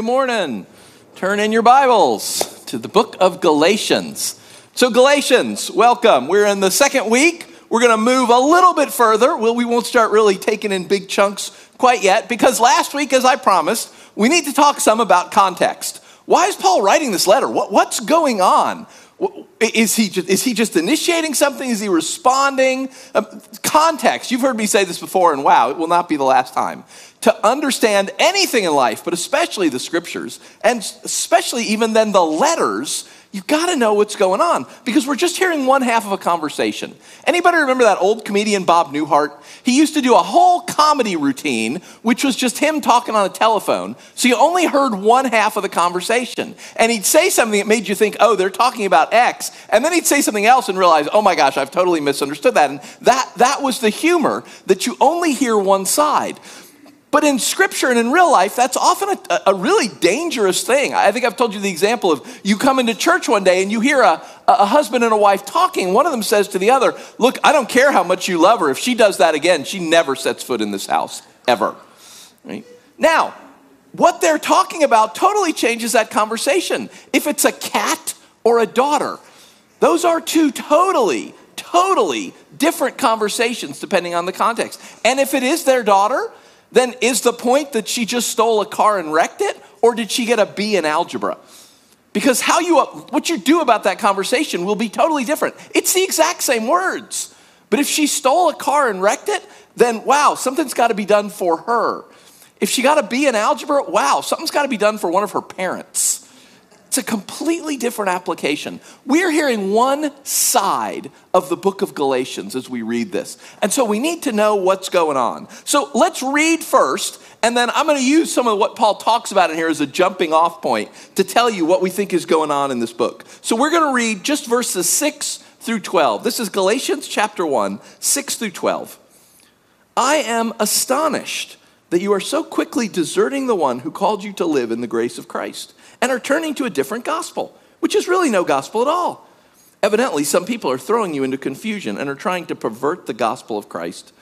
Good morning. Turn in your Bibles to the book of Galatians. So, Galatians, welcome. We're in the second week. We're going to move a little bit further. Well, we won't start really taking in big chunks quite yet because last week, as I promised, we need to talk some about context. Why is Paul writing this letter? What, what's going on? Is he, just, is he just initiating something? Is he responding? Uh, context. You've heard me say this before, and wow, it will not be the last time to understand anything in life, but especially the scriptures, and especially even then the letters, you've got to know what's going on because we're just hearing one half of a conversation. Anybody remember that old comedian Bob Newhart? He used to do a whole comedy routine, which was just him talking on a telephone. So you only heard one half of the conversation. And he'd say something that made you think, oh, they're talking about X. And then he'd say something else and realize, oh my gosh, I've totally misunderstood that. And that, that was the humor that you only hear one side. But in scripture and in real life, that's often a, a, really dangerous thing. I think I've told you the example of you come into church one day and you hear a, a husband and a wife talking. One of them says to the other, Look, I don't care how much you love her. If she does that again, she never sets foot in this house, ever. Right? Now, what they're talking about totally changes that conversation. If it's a cat or a daughter, those are two totally, totally different conversations depending on the context. And if it is their daughter, then is the point that she just stole a car and wrecked it? Or did she get a B in algebra? Because how you, what you do about that conversation will be totally different. It's the exact same words. But if she stole a car and wrecked it, then wow, something's got to be done for her. If she got a B in algebra, wow, something's got to be done for one of her parents. It's a completely different application. We're hearing one side of the book of Galatians as we read this. And so we need to know what's going on. So let's read first, and then I'm going to use some of what Paul talks about in here as a jumping off point to tell you what we think is going on in this book. So we're going to read just verses 6 through 12. This is Galatians chapter 1, 6 through 12. I am astonished that you are so quickly deserting the one who called you to live in the grace of Christ and are turning to a different gospel, which is really no gospel at all. Evidently, some people are throwing you into confusion and are trying to pervert the gospel of Christ.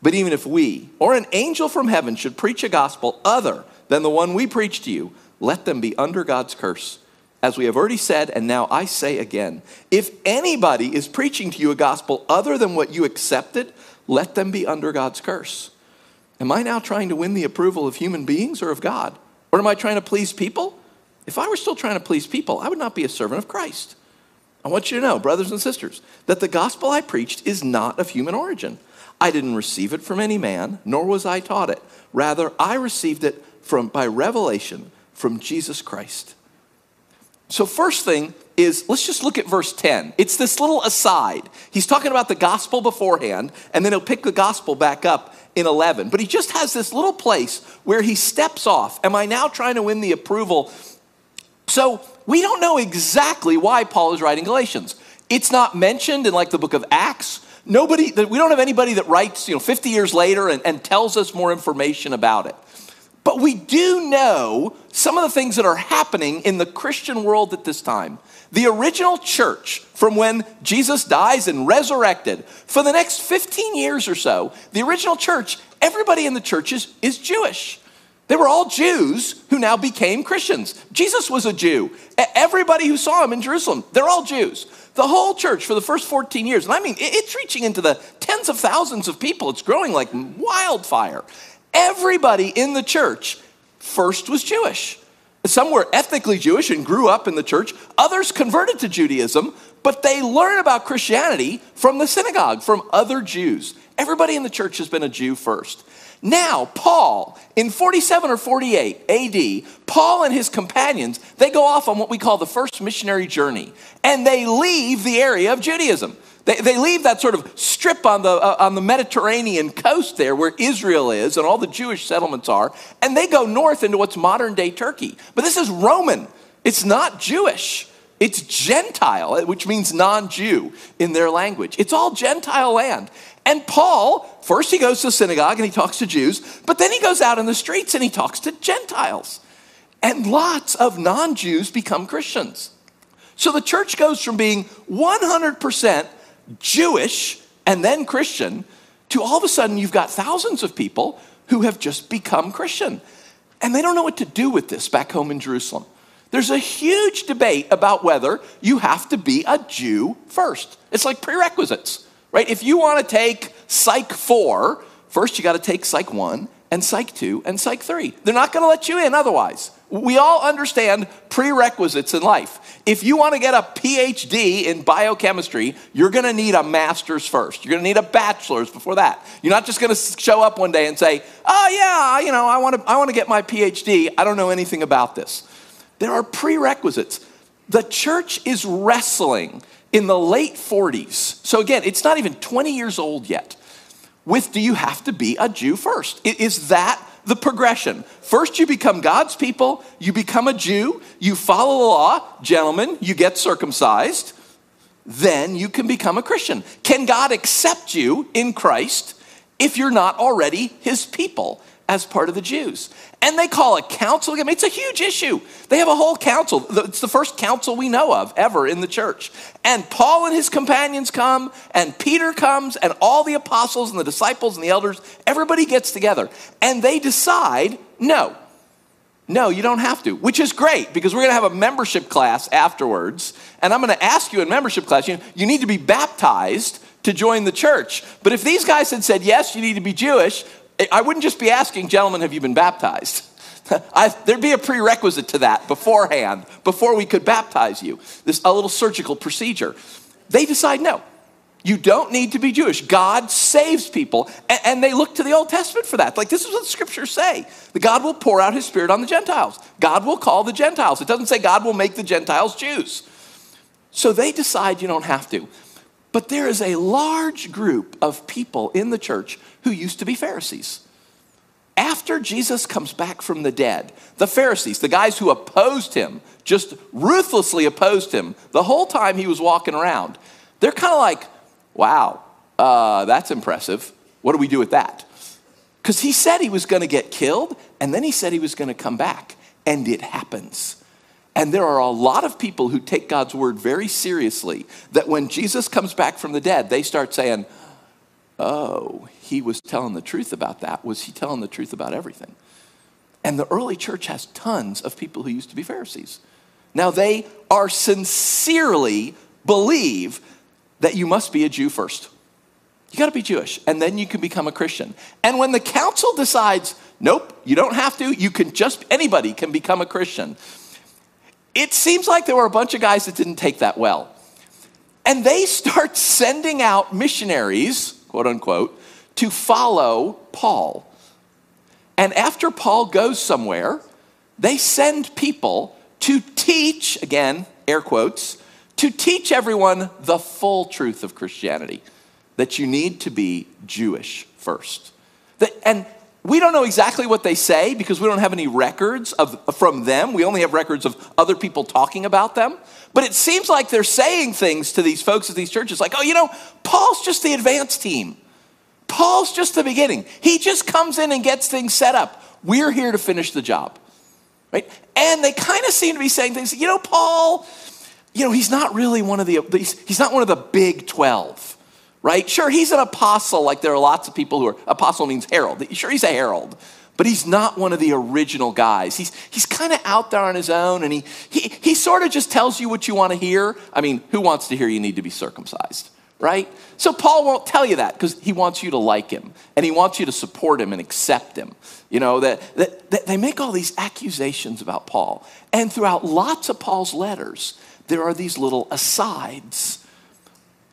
But even if we or an angel from heaven should preach a gospel other than the one we preach to you, let them be under God's curse. As we have already said, and now I say again if anybody is preaching to you a gospel other than what you accepted, let them be under God's curse. Am I now trying to win the approval of human beings or of God? Or am I trying to please people? If I were still trying to please people, I would not be a servant of Christ. I want you to know, brothers and sisters, that the gospel I preached is not of human origin. I didn't receive it from any man, nor was I taught it. Rather, I received it from by revelation from Jesus Christ. So, first thing is let's just look at verse 10. It's this little aside. He's talking about the gospel beforehand, and then he'll pick the gospel back up in 11. But he just has this little place where he steps off. Am I now trying to win the approval so we don't know exactly why Paul is writing Galatians. It's not mentioned in like the book of Acts. Nobody, we don't have anybody that writes, you know, 50 years later and, and tells us more information about it. But we do know some of the things that are happening in the Christian world at this time. The original church, from when Jesus dies and resurrected, for the next 15 years or so, the original church, everybody in the church is, is Jewish. They were all Jews who now became Christians. Jesus was a Jew. Everybody who saw him in Jerusalem, they're all Jews. The whole church for the first 14 years, and I mean, it's reaching into the tens of thousands of people. It's growing like wildfire. Everybody in the church first was Jewish. Some were ethnically Jewish and grew up in the church. Others converted to Judaism, but they learn about Christianity from the synagogue, from other Jews. Everybody in the church has been a Jew first. Now, Paul, in 47 or 48 AD, Paul and his companions, they go off on what we call the first missionary journey, and they leave the area of Judaism. They, they leave that sort of strip on the, uh, on the Mediterranean coast there where Israel is and all the Jewish settlements are, and they go north into what's modern day Turkey. But this is Roman, it's not Jewish. It's Gentile, which means non Jew in their language. It's all Gentile land. And Paul, first he goes to the synagogue and he talks to Jews, but then he goes out in the streets and he talks to Gentiles. And lots of non Jews become Christians. So the church goes from being 100% Jewish and then Christian to all of a sudden you've got thousands of people who have just become Christian. And they don't know what to do with this back home in Jerusalem. There's a huge debate about whether you have to be a Jew first. It's like prerequisites, right? If you want to take Psych 4, first you got to take Psych 1 and Psych 2 and Psych 3. They're not going to let you in otherwise. We all understand prerequisites in life. If you want to get a PhD in biochemistry, you're going to need a master's first. You're going to need a bachelor's before that. You're not just going to show up one day and say, "Oh yeah, you know, I want to I want to get my PhD. I don't know anything about this." There are prerequisites. The church is wrestling in the late 40s. So again, it's not even 20 years old yet. With do you have to be a Jew first? Is that the progression? First, you become God's people, you become a Jew, you follow the law, gentlemen, you get circumcised, then you can become a Christian. Can God accept you in Christ if you're not already his people? As part of the Jews. And they call a council. I mean, it's a huge issue. They have a whole council. It's the first council we know of ever in the church. And Paul and his companions come, and Peter comes, and all the apostles and the disciples and the elders, everybody gets together. And they decide no, no, you don't have to, which is great because we're going to have a membership class afterwards. And I'm going to ask you in membership class, you, you need to be baptized to join the church. But if these guys had said, yes, you need to be Jewish, I wouldn't just be asking, gentlemen, have you been baptized? I, there'd be a prerequisite to that beforehand, before we could baptize you. This a little surgical procedure. They decide no, you don't need to be Jewish. God saves people, and, and they look to the Old Testament for that. Like this is what the scriptures say: that God will pour out His Spirit on the Gentiles. God will call the Gentiles. It doesn't say God will make the Gentiles Jews. So they decide you don't have to. But there is a large group of people in the church who used to be Pharisees. After Jesus comes back from the dead, the Pharisees, the guys who opposed him, just ruthlessly opposed him the whole time he was walking around, they're kind of like, wow, uh, that's impressive. What do we do with that? Because he said he was going to get killed, and then he said he was going to come back, and it happens. And there are a lot of people who take God's word very seriously that when Jesus comes back from the dead, they start saying, oh, he was telling the truth about that. Was he telling the truth about everything? And the early church has tons of people who used to be Pharisees. Now, they are sincerely believe that you must be a Jew first. You got to be Jewish, and then you can become a Christian. And when the council decides, nope, you don't have to, you can just, anybody can become a Christian, it seems like there were a bunch of guys that didn't take that well. And they start sending out missionaries quote unquote, to follow Paul. And after Paul goes somewhere, they send people to teach, again, air quotes, to teach everyone the full truth of Christianity that you need to be Jewish first. And we don't know exactly what they say because we don't have any records of, from them. We only have records of other people talking about them. But it seems like they're saying things to these folks at these churches like, oh, you know, Paul's just the advanced team. Paul's just the beginning. He just comes in and gets things set up. We're here to finish the job. Right? And they kind of seem to be saying things, you know, Paul, you know, he's not really one of the, he's, he's not one of the big 12 right? Sure, he's an apostle, like there are lots of people who are, apostle means herald. Sure, he's a herald, but he's not one of the original guys. He's, he's kind of out there on his own, and he, he, he sort of just tells you what you want to hear. I mean, who wants to hear you need to be circumcised, right? So Paul won't tell you that because he wants you to like him, and he wants you to support him and accept him. You know, that, that, that they make all these accusations about Paul. And throughout lots of Paul's letters, there are these little asides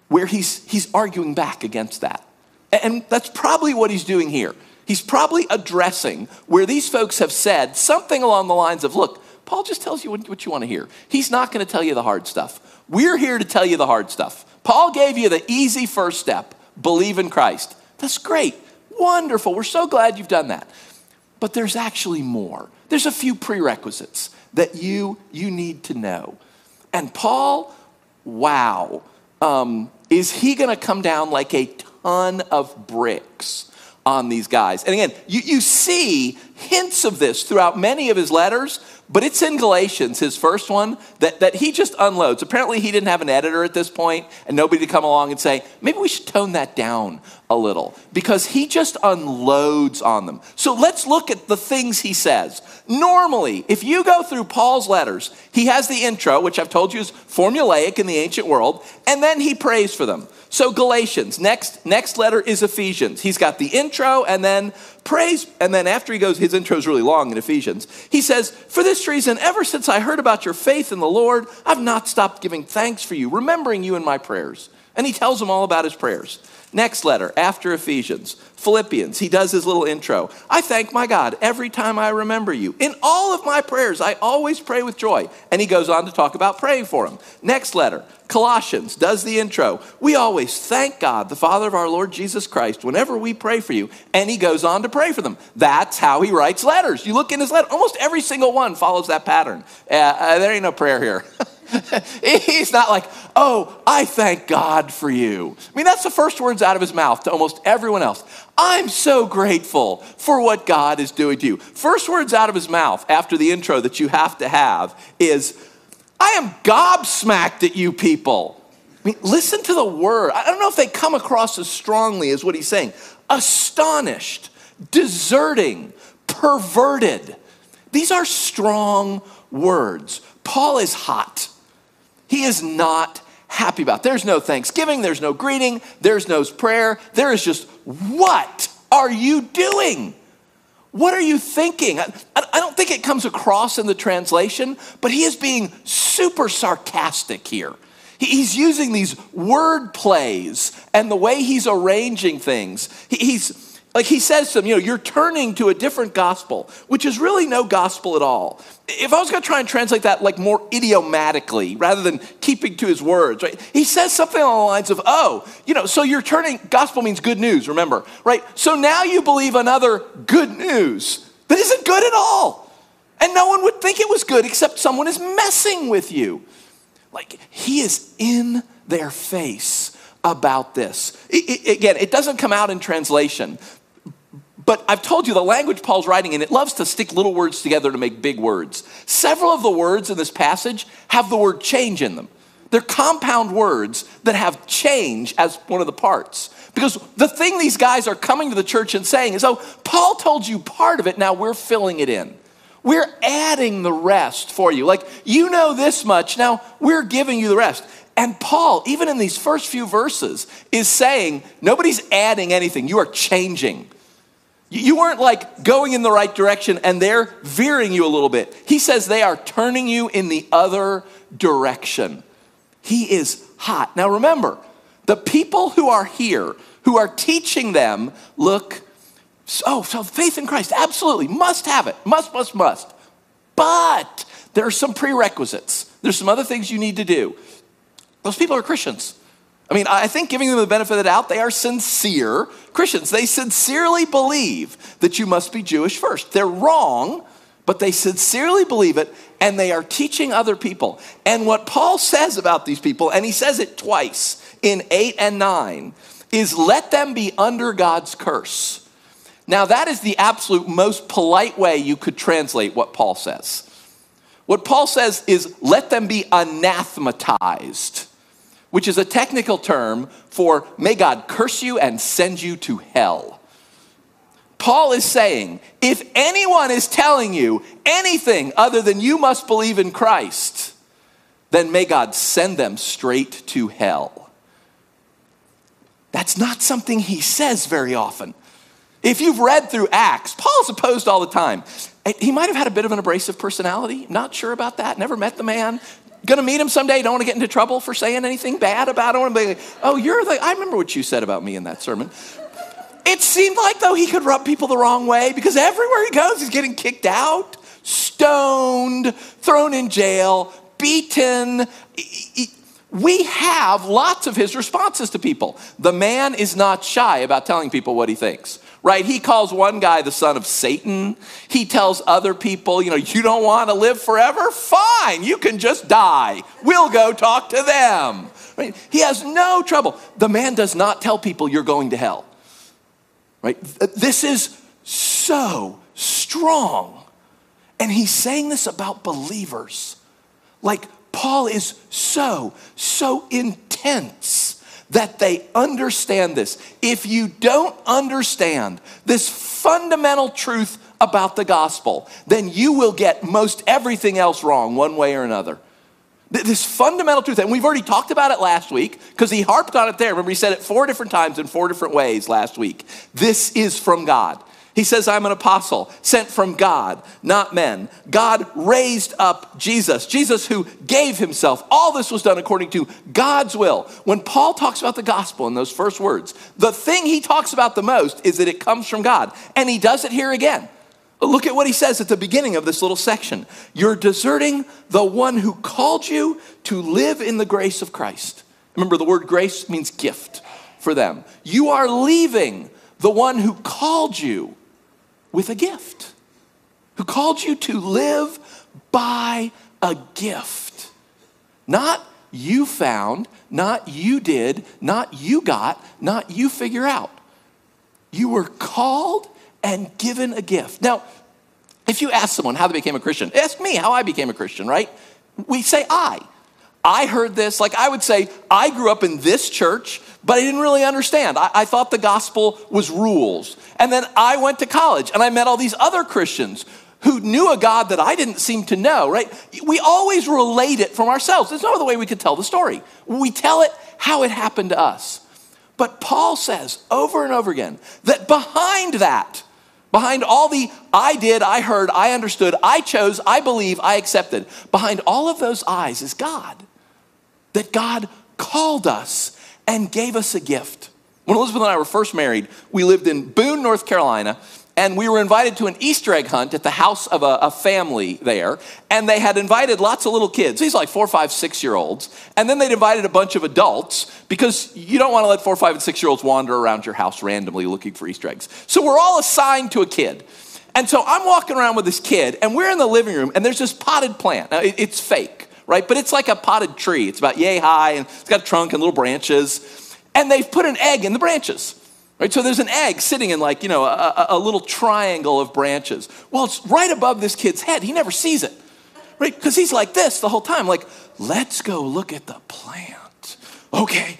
where he's, he's arguing back against that. And that's probably what he's doing here. He's probably addressing where these folks have said something along the lines of, look, Paul just tells you what, you want to hear. He's not going to tell you the hard stuff. We're here to tell you the hard stuff. Paul gave you the easy first step believe in Christ. That's great. Wonderful. We're so glad you've done that. But there's actually more. There's a few prerequisites that you, you need to know. And Paul, wow, um, is he going to come down like a ton of bricks? on these guys. And again, you, you see hints of this throughout many of his letters, but it's in Galatians, his first one, that, that he just unloads. Apparently, he didn't have an editor at this point and nobody to come along and say, maybe we should tone that down a little because he just unloads on them. So let's look at the things he says. Normally, if you go through Paul's letters, he has the intro, which I've told you is formulaic in the ancient world, and then he prays for them. So Galatians, next next letter is Ephesians. He's got the intro and then praise and then after he goes his intro is really long in Ephesians. He says, "For this reason ever since I heard about your faith in the Lord, I've not stopped giving thanks for you, remembering you in my prayers." And he tells them all about his prayers. Next letter, after Ephesians, Philippians, he does his little intro. I thank my God every time I remember you. In all of my prayers, I always pray with joy. And he goes on to talk about praying for him. Next letter, Colossians, does the intro. We always thank God, the Father of our Lord Jesus Christ, whenever we pray for you. And he goes on to pray for them. That's how he writes letters. You look in his letter, almost every single one follows that pattern. Uh, uh, there ain't no prayer here. He's not like, oh, I thank God for you. I mean, that's the first words out of his mouth to almost everyone else. I'm so grateful for what God is doing to you. First words out of his mouth after the intro that you have to have is, I am gobsmacked at you people. I mean, listen to the word. I don't know if they come across as strongly as what he's saying. Astonished, deserting, perverted. These are strong words. Paul is hot. He is not happy about. There's no thanksgiving, there's no greeting, there's no prayer. There is just, what are you doing? What are you thinking? I, I, don't think it comes across in the translation, but he is being super sarcastic here. He's using these word plays and the way he's arranging things. He's like he says to them, you know, you're turning to a different gospel, which is really no gospel at all. If I was going to try and translate that like more idiomatically rather than keeping to his words, right? He says something along the lines of, oh, you know, so you're turning, gospel means good news, remember, right? So now you believe another good news that isn't good at all. And no one would think it was good except someone is messing with you. Like he is in their face about this. It, it, again, it doesn't come out in translation, but I've told you the language Paul's writing in, it loves to stick little words together to make big words. Several of the words in this passage have the word change in them. They're compound words that have change as one of the parts. Because the thing these guys are coming to the church and saying is, oh, Paul told you part of it, now we're filling it in. We're adding the rest for you. Like, you know this much, now we're giving you the rest. And Paul, even in these first few verses, is saying, nobody's adding anything, you are changing. You weren't like going in the right direction and they're veering you a little bit. He says they are turning you in the other direction. He is hot. Now remember, the people who are here, who are teaching them, look, oh, so faith in Christ, absolutely, must have it, must, must, must. But there are some prerequisites. There's some other things you need to do. Those people are Christians. I mean, I think giving them the benefit of the doubt, they are sincere Christians. They sincerely believe that you must be Jewish first. They're wrong, but they sincerely believe it and they are teaching other people. And what Paul says about these people, and he says it twice in 8 and 9, is let them be under God's curse. Now, that is the absolute most polite way you could translate what Paul says. What Paul says is let them be anathematized which is a technical term for may God curse you and send you to hell. Paul is saying if anyone is telling you anything other than you must believe in Christ, then may God send them straight to hell. That's not something he says very often. If you've read through Acts, Paul's opposed all the time. He might have had a bit of an abrasive personality. Not sure about that. Never met the man to meet him someday. Don't want to get into trouble for saying anything bad about him. Be like, oh, you're the, I remember what you said about me in that sermon. It seemed like, though, he could rub people the wrong way because everywhere he goes, he's getting kicked out, stoned, thrown in jail, beaten. We have lots of his responses to people. The man is not shy about telling people what he thinks right? He calls one guy the son of Satan. He tells other people, you know, you don't want to live forever? Fine, you can just die. We'll go talk to them. Right? He has no trouble. The man does not tell people you're going to hell. Right? This is so strong. And he's saying this about believers. Like, Paul is so, so intense that they understand this. If you don't understand this fundamental truth about the gospel, then you will get most everything else wrong one way or another. This fundamental truth, and we've already talked about it last week because he harped on it there. Remember, he said it four different times in four different ways last week. This is from God. He says, I'm an apostle sent from God, not men. God raised up Jesus, Jesus who gave himself. All this was done according to God's will. When Paul talks about the gospel in those first words, the thing he talks about the most is that it comes from God. And he does it here again. Look at what he says at the beginning of this little section. You're deserting the one who called you to live in the grace of Christ. Remember, the word grace means gift for them. You are leaving the one who called you with a gift, who called you to live by a gift. Not you found, not you did, not you got, not you figure out. You were called and given a gift. Now, if you ask someone how they became a Christian, ask me how I became a Christian, right? We say I. I heard this, like I would say, I grew up in this church, but I didn't really understand. I, I, thought the gospel was rules. And then I went to college and I met all these other Christians who knew a God that I didn't seem to know, right? We always relate it from ourselves. There's no other way we could tell the story. We tell it how it happened to us. But Paul says over and over again that behind that, Behind all the I did, I heard, I understood, I chose, I believe, I accepted, behind all of those eyes is God. That God called us and gave us a gift. When Elizabeth and I were first married, we lived in Boone, North Carolina, and we were invited to an Easter egg hunt at the house of a, a, family there. And they had invited lots of little kids, these like four, five, six year olds. And then they'd invited a bunch of adults because you don't want to let four, five, and six year olds wander around your house randomly looking for Easter eggs. So we're all assigned to a kid. And so I'm walking around with this kid, and we're in the living room, and there's this potted plant. Now, it, it's fake, right? But it's like a potted tree. It's about yay high, and it's got a trunk and little branches. And they've put an egg in the branches. Right, so there's an egg sitting in like, you know, a, a, little triangle of branches. Well, it's right above this kid's head. He never sees it, right? Because he's like this the whole time, like, let's go look at the plant. Okay.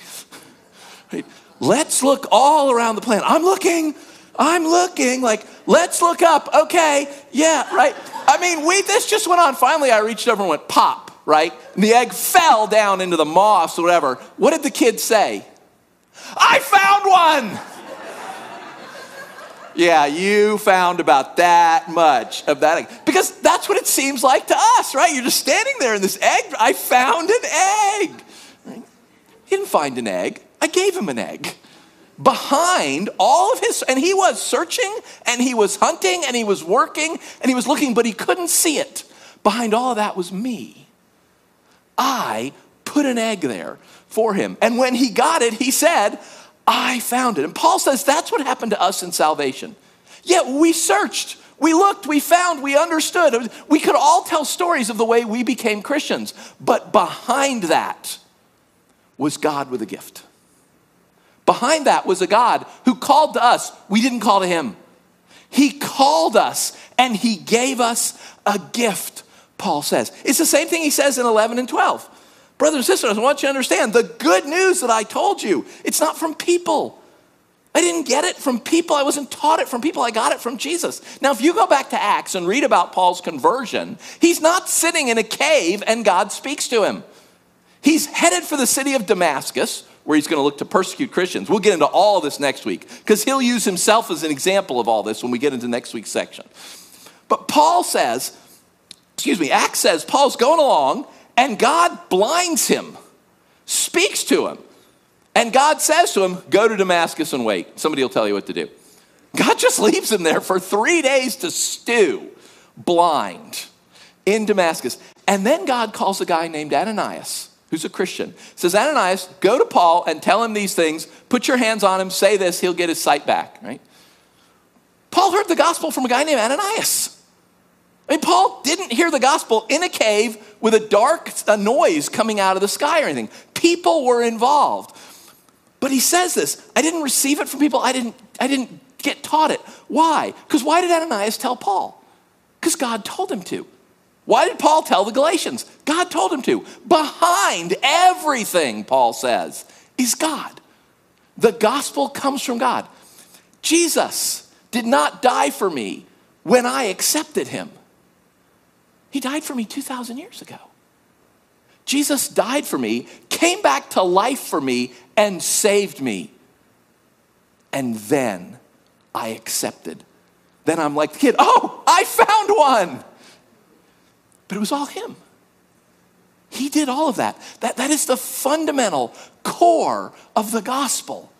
Right? Let's look all around the plant. I'm looking, I'm looking, like, let's look up. Okay, yeah, right. I mean, we, this just went on. Finally, I reached over and went, pop, right? And the egg fell down into the moss or whatever. What did the kid say? I found one. Yeah, you found about that much of that egg. Because that's what it seems like to us, right? You're just standing there in this egg. I found an egg. Right? He didn't find an egg. I gave him an egg. Behind all of his, and he was searching and he was hunting and he was working and he was looking, but he couldn't see it. Behind all of that was me. I put an egg there for him. And when he got it, he said, I found it. And Paul says that's what happened to us in salvation. Yet we searched, we looked, we found, we understood. We could all tell stories of the way we became Christians. But behind that was God with a gift. Behind that was a God who called to us. We didn't call to him. He called us and he gave us a gift, Paul says. It's the same thing he says in 11 and 12. Brothers and sisters, I want you to understand the good news that I told you, it's not from people. I didn't get it from people. I wasn't taught it from people. I got it from Jesus. Now, if you go back to Acts and read about Paul's conversion, he's not sitting in a cave and God speaks to him. He's headed for the city of Damascus, where he's going to look to persecute Christians. We'll get into all of this next week because he'll use himself as an example of all this when we get into next week's section. But Paul says, excuse me, Acts says Paul's going along and God blinds him, speaks to him. And God says to him, Go to Damascus and wait. Somebody will tell you what to do. God just leaves him there for three days to stew, blind, in Damascus. And then God calls a guy named Ananias, who's a Christian. Says, Ananias, go to Paul and tell him these things. Put your hands on him, say this, he'll get his sight back, right? Paul heard the gospel from a guy named Ananias. I mean, Paul didn't hear the gospel in a cave with a dark a noise coming out of the sky or anything. People were involved. But he says this I didn't receive it from people, I didn't, I didn't get taught it. Why? Because why did Ananias tell Paul? Because God told him to. Why did Paul tell the Galatians? God told him to. Behind everything, Paul says, is God. The gospel comes from God. Jesus did not die for me when I accepted him. He died for me 2,000 years ago. Jesus died for me, came back to life for me, and saved me. And then I accepted. Then I'm like the kid, oh, I found one. But it was all him. He did all of that. That, that is the fundamental core of the gospel.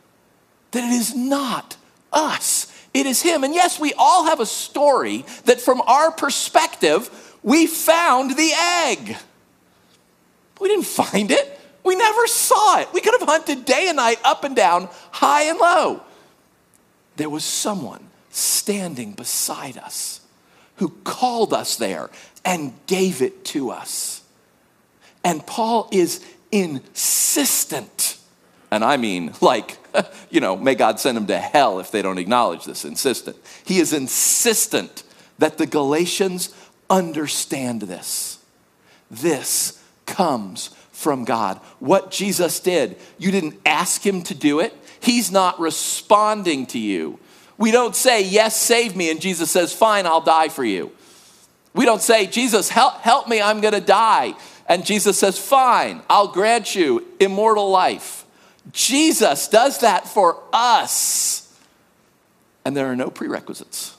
That it is not us, it is him. And yes, we all have a story that from our perspective, we found the egg. We didn't find it. We never saw it. We could have hunted day and night, up and down, high and low. There was someone standing beside us who called us there and gave it to us. And Paul is insistent, and I mean, like, you know, may God send them to hell if they don't acknowledge this, insistent. He is insistent that the Galatians understand this. This comes from God. What Jesus did, you didn't ask him to do it, he's not responding to you. We don't say, Yes, save me, and Jesus says, Fine, I'll die for you. We don't say, Jesus, help, help me, I'm gonna die. And Jesus says, Fine, I'll grant you immortal life. Jesus does that for us. And there are no prerequisites.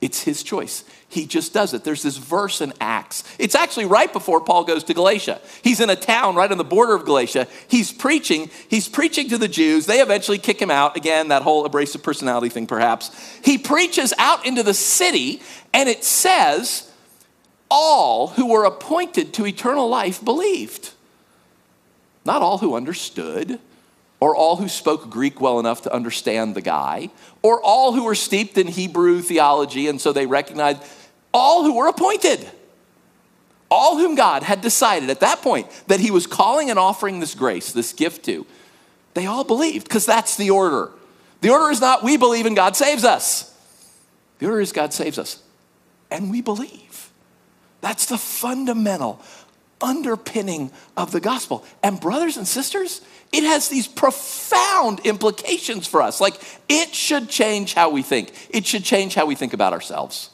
It's his choice. He just does it. There's this verse in Acts. It's actually right before Paul goes to Galatia. He's in a town right on the border of Galatia. He's preaching. He's preaching to the Jews. They eventually kick him out. Again, that whole abrasive personality thing, perhaps. He preaches out into the city, and it says, All who were appointed to eternal life believed. Not all who understood, or all who spoke Greek well enough to understand the guy, or all who were steeped in Hebrew theology and so they recognized all who were appointed. All whom God had decided at that point that He was calling and offering this grace, this gift to, they all believed because that's the order. The order is not we believe and God saves us, the order is God saves us and we believe. That's the fundamental underpinning of the gospel. And, brothers and sisters, it has these profound implications for us. Like, it should change how we think, it should change how we think about ourselves.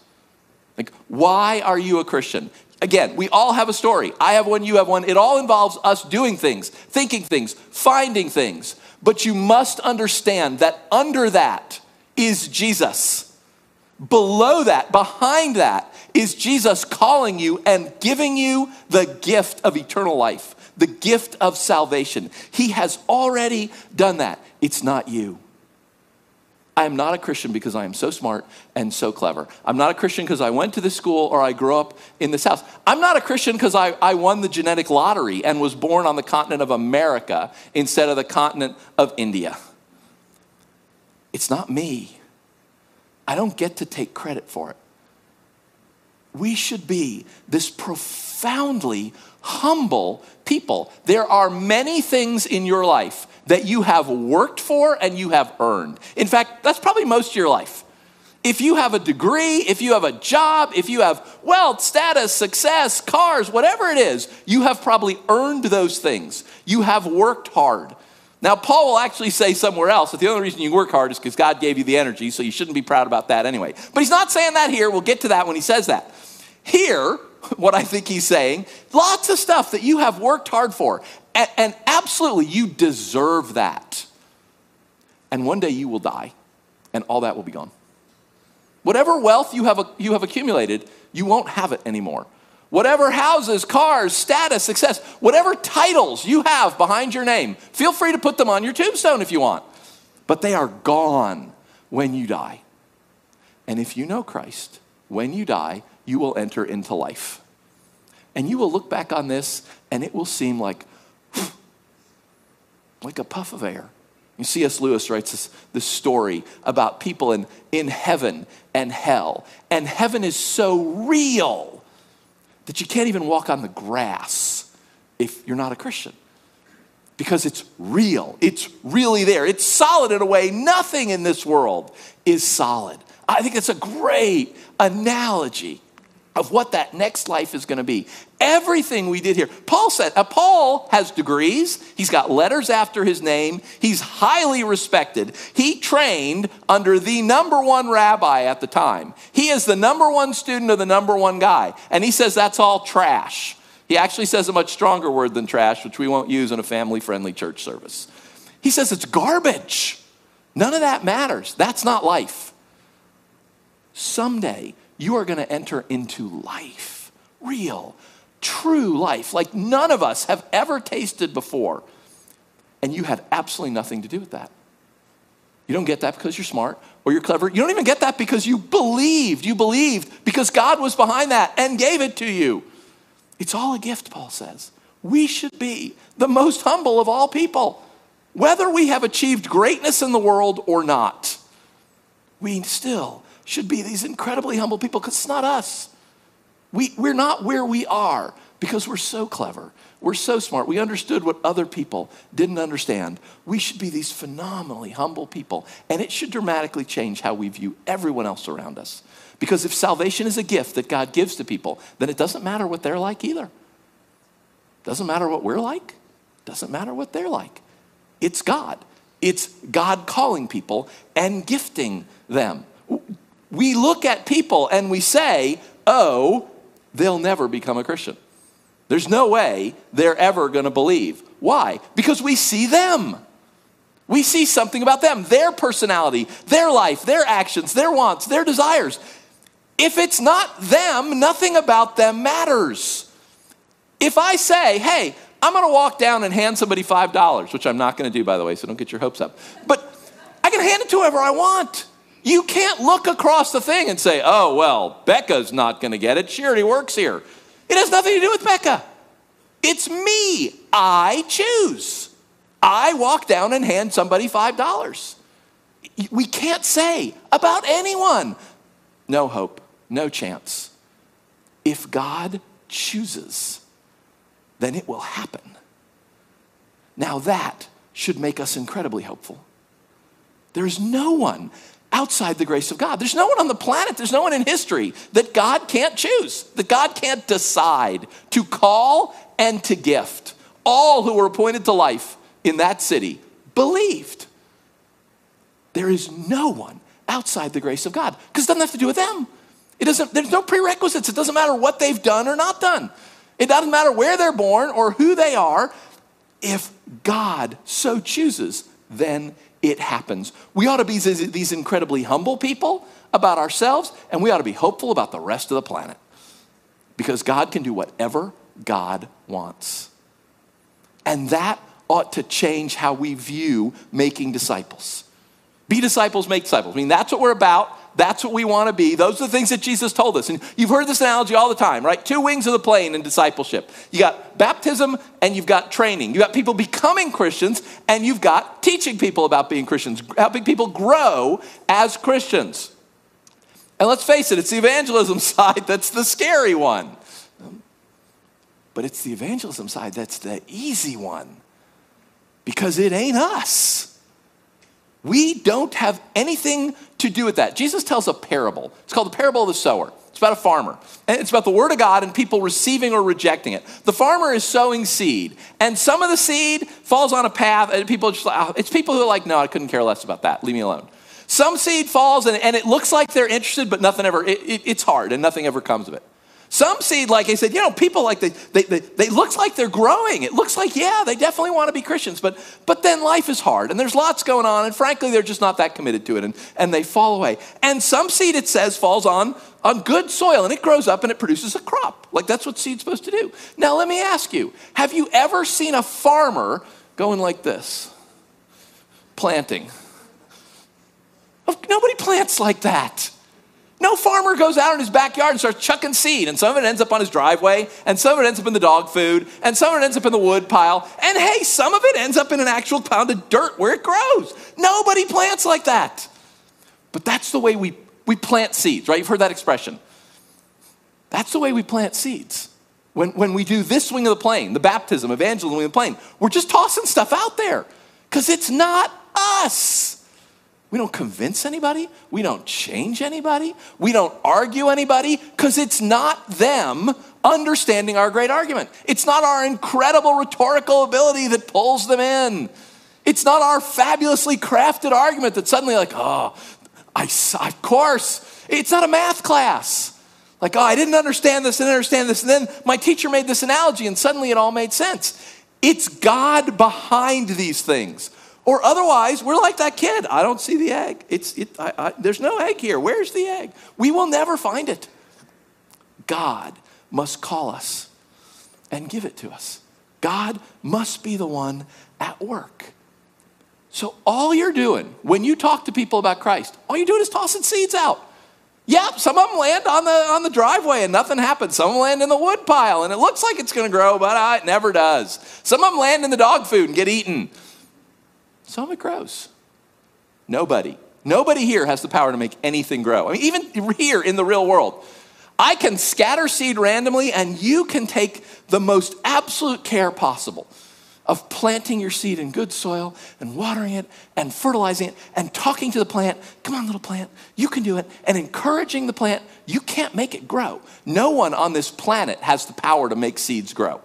Like, why are you a Christian? Again, we all have a story. I have one, you have one. It all involves us doing things, thinking things, finding things. But you must understand that under that is Jesus. Below that, behind that, is Jesus calling you and giving you the gift of eternal life the gift of salvation. He has already done that. It's not you. I am not a Christian because I am so smart and so clever. I'm not a Christian because I went to this school or I grew up in this house. I'm not a Christian because I, I won the genetic lottery and was born on the continent of America instead of the continent of India. It's not me. I don't get to take credit for it. We should be this profoundly humble people. There are many things in your life that you have worked for and you have earned. In fact, that's probably most of your life. If you have a degree, if you have a job, if you have wealth, status, success, cars, whatever it is, you have probably earned those things. You have worked hard. Now, Paul will actually say somewhere else that the only reason you work hard is because God gave you the energy, so you shouldn't be proud about that anyway. But he's not saying that here. We'll get to that when he says that. Here, what I think he's saying. Lots of stuff that you have worked hard for. And, and, absolutely, you deserve that. And one day you will die, and all that will be gone. Whatever wealth you have, you have accumulated, you won't have it anymore. Whatever houses, cars, status, success, whatever titles you have behind your name, feel free to put them on your tombstone if you want. But they are gone when you die. And if you know Christ, when you die, you will enter into life. And you will look back on this and it will seem like, like a puff of air. You C.S. Lewis writes this, this story about people in, in heaven and hell. And heaven is so real that you can't even walk on the grass if you're not a Christian. because it's real. It's really there. It's solid in a way nothing in this world is solid. I think it's a great analogy of what that next life is going to be. Everything we did here. Paul said, uh, Paul has degrees. He's got letters after his name. He's highly respected. He trained under the number one rabbi at the time. He is the number one student of the number one guy. And he says that's all trash. He actually says a much stronger word than trash, which we won't use in a family friendly church service. He says it's garbage. None of that matters. That's not life. Someday, you are going to enter into life, real, true life, like none of us have ever tasted before. And you had absolutely nothing to do with that. You don't get that because you're smart or you're clever. You don't even get that because you believed. You believed because God was behind that and gave it to you. It's all a gift, Paul says. We should be the most humble of all people, whether we have achieved greatness in the world or not. We still should be these incredibly humble people because it's not us. We, we're not where we are because we're so clever. We're so smart. We understood what other people didn't understand. We should be these phenomenally humble people, and it should dramatically change how we view everyone else around us. Because if salvation is a gift that God gives to people, then it doesn't matter what they're like either. Doesn't matter what we're like, doesn't matter what they're like. It's God. It's God calling people and gifting them. We look at people and we say, oh, they'll never become a Christian. There's no way they're ever going to believe. Why? Because we see them. We see something about them, their personality, their life, their actions, their wants, their desires. If it's not them, nothing about them matters. If I say, hey, I'm gonna walk down and hand somebody $5, which I'm not gonna do, by the way, so don't get your hopes up, but I can hand it to whoever I want. You can't look across the thing and say, oh, well, Becca's not gonna get it. She already works here. It has nothing to do with Becca. It's me. I choose. I walk down and hand somebody $5. We can't say about anyone, no hope. No chance. If God chooses, then it will happen. Now, that should make us incredibly hopeful. There's no one outside the grace of God. There's no one on the planet, there's no one in history that God can't choose, that God can't decide to call and to gift. All who were appointed to life in that city believed. There is no one outside the grace of God because it doesn't have to do with them. It doesn't, there's no prerequisites. It doesn't matter what they've done or not done. It doesn't matter where they're born or who they are. If God so chooses, then it happens. We ought to be these incredibly humble people about ourselves, and we ought to be hopeful about the rest of the planet because God can do whatever God wants. And that ought to change how we view making disciples. Be disciples, make disciples. I mean, that's what we're about. That's what we want to be. Those are the things that Jesus told us. And you've heard this analogy all the time, right? Two wings of the plane in discipleship. You got baptism and you've got training. You got people becoming Christians and you've got teaching people about being Christians, helping people grow as Christians. And let's face it, it's the evangelism side that's the scary one. But it's the evangelism side that's the easy one because it ain't us. We don't have anything to do with that. Jesus tells a parable. It's called the parable of the sower. It's about a farmer. And it's about the word of God and people receiving or rejecting it. The farmer is sowing seed, and some of the seed falls on a path, and people just oh, it's people who are like, no, I couldn't care less about that. Leave me alone. Some seed falls, and, and it looks like they're interested, but nothing ever, it, it, it's hard, and nothing ever comes of it. Some seed, like I said, you know, people like they, they, they, they looks like they're growing. It looks like, yeah, they definitely want to be Christians, but, but then life is hard and there's lots going on, and frankly, they're just not that committed to it and, and they fall away. And some seed, it says, falls on, on good soil and it grows up and it produces a crop. Like that's what seed's supposed to do. Now, let me ask you have you ever seen a farmer going like this? Planting. Nobody plants like that. No farmer goes out in his backyard and starts chucking seed, and some of it ends up on his driveway, and some of it ends up in the dog food, and some of it ends up in the wood pile, and hey, some of it ends up in an actual pound of dirt where it grows. Nobody plants like that. But that's the way we, we plant seeds, right? You've heard that expression. That's the way we plant seeds. When, when we do this wing of the plane, the baptism, evangelism wing of the plane, we're just tossing stuff out there because it's not us. We don't convince anybody. We don't change anybody. We don't argue anybody because it's not them understanding our great argument. It's not our incredible rhetorical ability that pulls them in. It's not our fabulously crafted argument that suddenly, like, oh, I, of course. It's not a math class. Like, oh, I didn't understand this, didn't understand this. And then my teacher made this analogy, and suddenly it all made sense. It's God behind these things. Or otherwise, we're like that kid. I don't see the egg. It's, it, I, I, there's no egg here. Where's the egg? We will never find it. God must call us and give it to us. God must be the one at work. So, all you're doing when you talk to people about Christ, all you're doing is tossing seeds out. Yep, some of them land on the, on the driveway and nothing happens. Some of them land in the wood pile and it looks like it's going to grow, but uh, it never does. Some of them land in the dog food and get eaten. Some it grows. Nobody, nobody here has the power to make anything grow. I mean, even here in the real world, I can scatter seed randomly and you can take the most absolute care possible of planting your seed in good soil and watering it and fertilizing it and talking to the plant, come on, little plant, you can do it, and encouraging the plant. You can't make it grow. No one on this planet has the power to make seeds grow.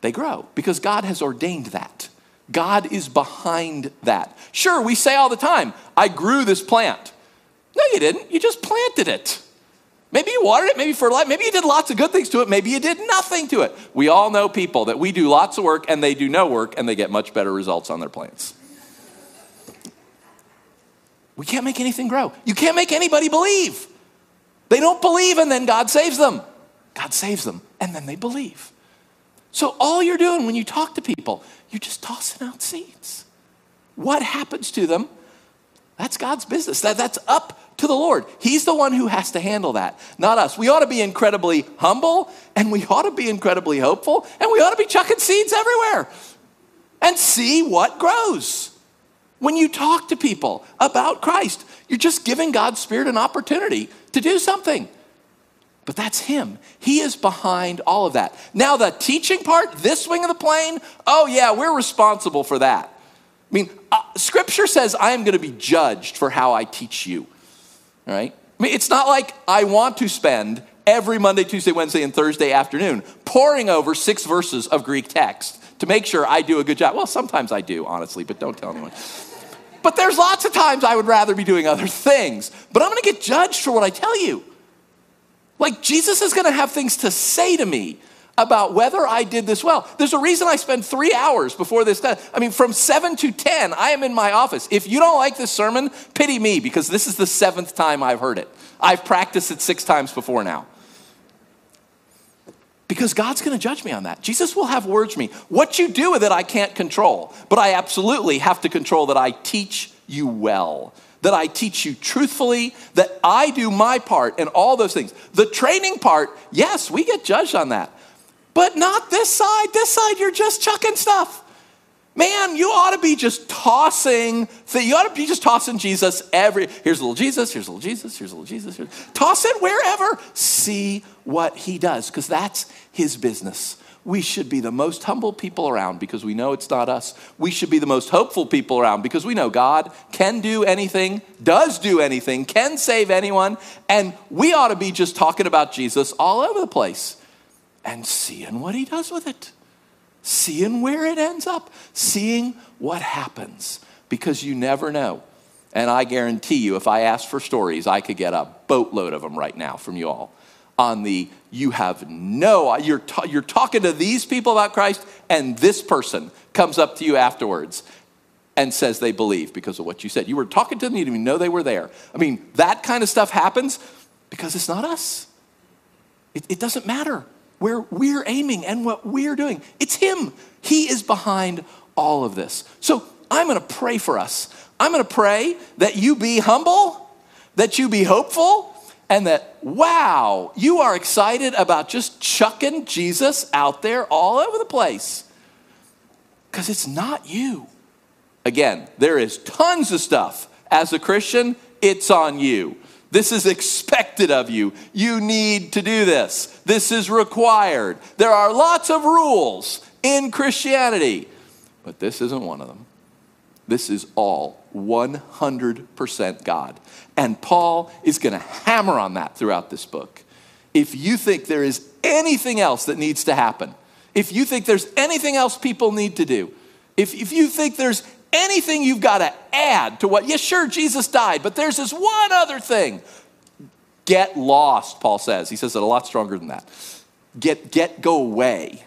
They grow because God has ordained that. God is behind that. Sure, we say all the time, I grew this plant. No, you didn't. You just planted it. Maybe you watered it, maybe fertilized, maybe you did lots of good things to it, maybe you did nothing to it. We all know people that we do lots of work and they do no work and they get much better results on their plants. We can't make anything grow. You can't make anybody believe. They don't believe and then God saves them. God saves them and then they believe. So all you're doing when you talk to people, you're just tossing out seeds. What happens to them? That's God's business. That, that's up to the Lord. He's the one who has to handle that, not us. We ought to be incredibly humble and we ought to be incredibly hopeful and we ought to be chucking seeds everywhere and see what grows. When you talk to people about Christ, you're just giving God's Spirit an opportunity to do something. But that's Him. He is behind all of that. Now, the teaching part, this wing of the plane, oh, yeah, we're responsible for that. I mean, uh, Scripture says I am going to be judged for how I teach you. Right? I mean, it's not like I want to spend every Monday, Tuesday, Wednesday, and Thursday afternoon poring over six verses of Greek text to make sure I do a good job. Well, sometimes I do, honestly, but don't tell anyone. But there's lots of times I would rather be doing other things. But I'm going to get judged for what I tell you. Like, Jesus is going to have things to say to me about whether I did this well. There's a reason I spend three hours before this. I mean, from seven to 10, I am in my office. If you don't like this sermon, pity me because this is the seventh time I've heard it. I've practiced it six times before now. Because God's going to judge me on that. Jesus will have words for me. What you do with it, I can't control, but I absolutely have to control that I teach you well that I teach you truthfully, that I do my part, and all those things. The training part, yes, we get judged on that. But not this side. This side, you're just chucking stuff. Man, you ought to be just tossing, you ought to be just tossing Jesus every, here's a little Jesus, here's a little Jesus, here's a little Jesus. Here's, toss it wherever. See what he does, because that's his business. We should be the most humble people around because we know it's not us. We should be the most hopeful people around because we know God can do anything, does do anything, can save anyone, and we ought to be just talking about Jesus all over the place and seeing what he does with it, seeing where it ends up, seeing what happens, because you never know. And I guarantee you, if I asked for stories, I could get a boatload of them right now from you all. On the, you have no, you're, ta- you're talking to these people about Christ, and this person comes up to you afterwards and says they believe because of what you said. You were talking to them, you didn't even know they were there. I mean, that kind of stuff happens because it's not us. It, it doesn't matter where we're aiming and what we're doing. It's Him. He is behind all of this. So I'm going to pray for us. I'm going to pray that you be humble, that you be hopeful, and that, wow, you are excited about just chucking Jesus out there all over the place. Because it's not you. Again, there is tons of stuff. As a Christian, it's on you. This is expected of you. You need to do this. This is required. There are lots of rules in Christianity, but this isn't one of them. This is all 100% God. And Paul is going to hammer on that throughout this book. If you think there is anything else that needs to happen, if you think there's anything else people need to do, if, if you think there's anything you've got to add to what, yes, sure, Jesus died, but there's this one other thing. Get lost, Paul says. He says it a lot stronger than that. Get, get, go away.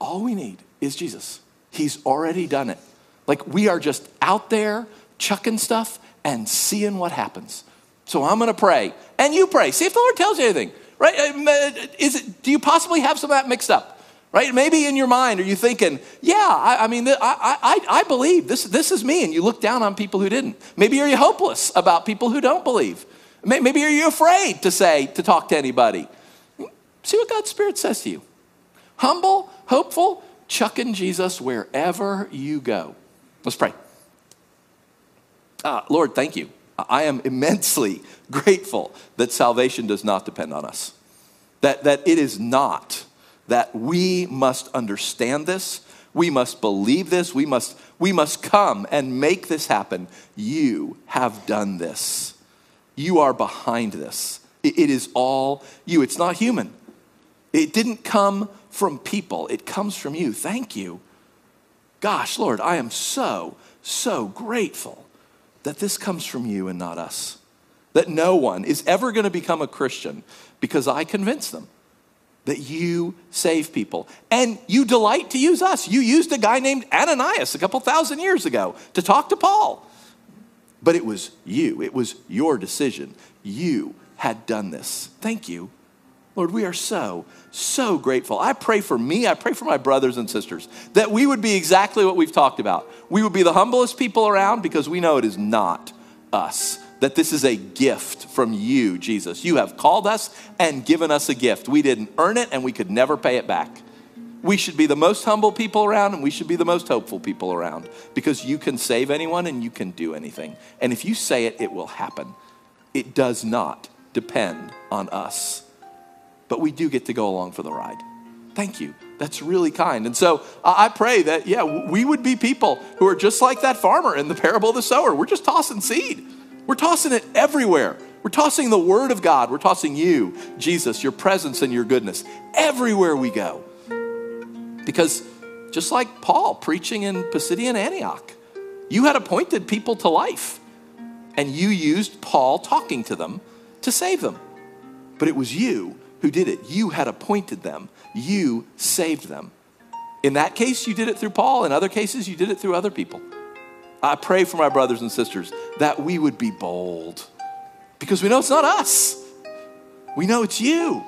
All we need is Jesus. He's already done it. Like we are just out there chucking stuff and seeing what happens. So I'm going to pray, and you pray. See if the Lord tells you anything. Right? Uh, is it? Do you possibly have some of that mixed up? Right? Maybe in your mind, are you thinking, yeah, I, I mean, I, I, I believe this, this is me, and you look down on people who didn't. Maybe are you hopeless about people who don't believe? Maybe are you afraid to say, to talk to anybody? See what God's Spirit says to you. Humble, hopeful, chucking Jesus wherever you go. Let's pray. Uh, Lord, thank you. I am immensely grateful that salvation does not depend on us, that, that it is not that we must understand this. We must believe this. We must, we must come and make this happen. You have done this. You are behind this. it, it is all you. It's not human. It didn't come from people, it comes from you. Thank you. Gosh, Lord, I am so, so grateful that this comes from you and not us. That no one is ever going to become a Christian because I convince them that you save people. And you delight to use us. You used a guy named Ananias a couple thousand years ago to talk to Paul. But it was you, it was your decision. You had done this. Thank you. Lord, we are so, so grateful. I pray for me, I pray for my brothers and sisters that we would be exactly what we've talked about. We would be the humblest people around because we know it is not us that this is a gift from you, Jesus. You have called us and given us a gift. We didn't earn it and we could never pay it back. We should be the most humble people around and we should be the most hopeful people around because you can save anyone and you can do anything. And if you say it, it will happen. It does not depend on us. But we do get to go along for the ride. Thank you. That's really kind. And so uh, I pray that, yeah, we would be people who are just like that farmer in the parable of the sower. We're just tossing seed. We're tossing it everywhere. We're tossing the Word of God. We're tossing you, Jesus, your presence and your goodness everywhere we go. Because just like Paul preaching in Pisidian Antioch, you had appointed people to life, and you used Paul talking to them to save them. But it was you who did it. You had appointed them, you saved them. In that case, you did it through Paul. In other cases, you did it through other people. I pray for my brothers and sisters that we would be bold because we know it's not us. We know it's you.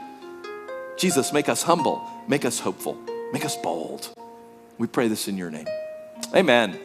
Jesus, make us humble, make us hopeful, make us bold. We pray this in your name. Amen.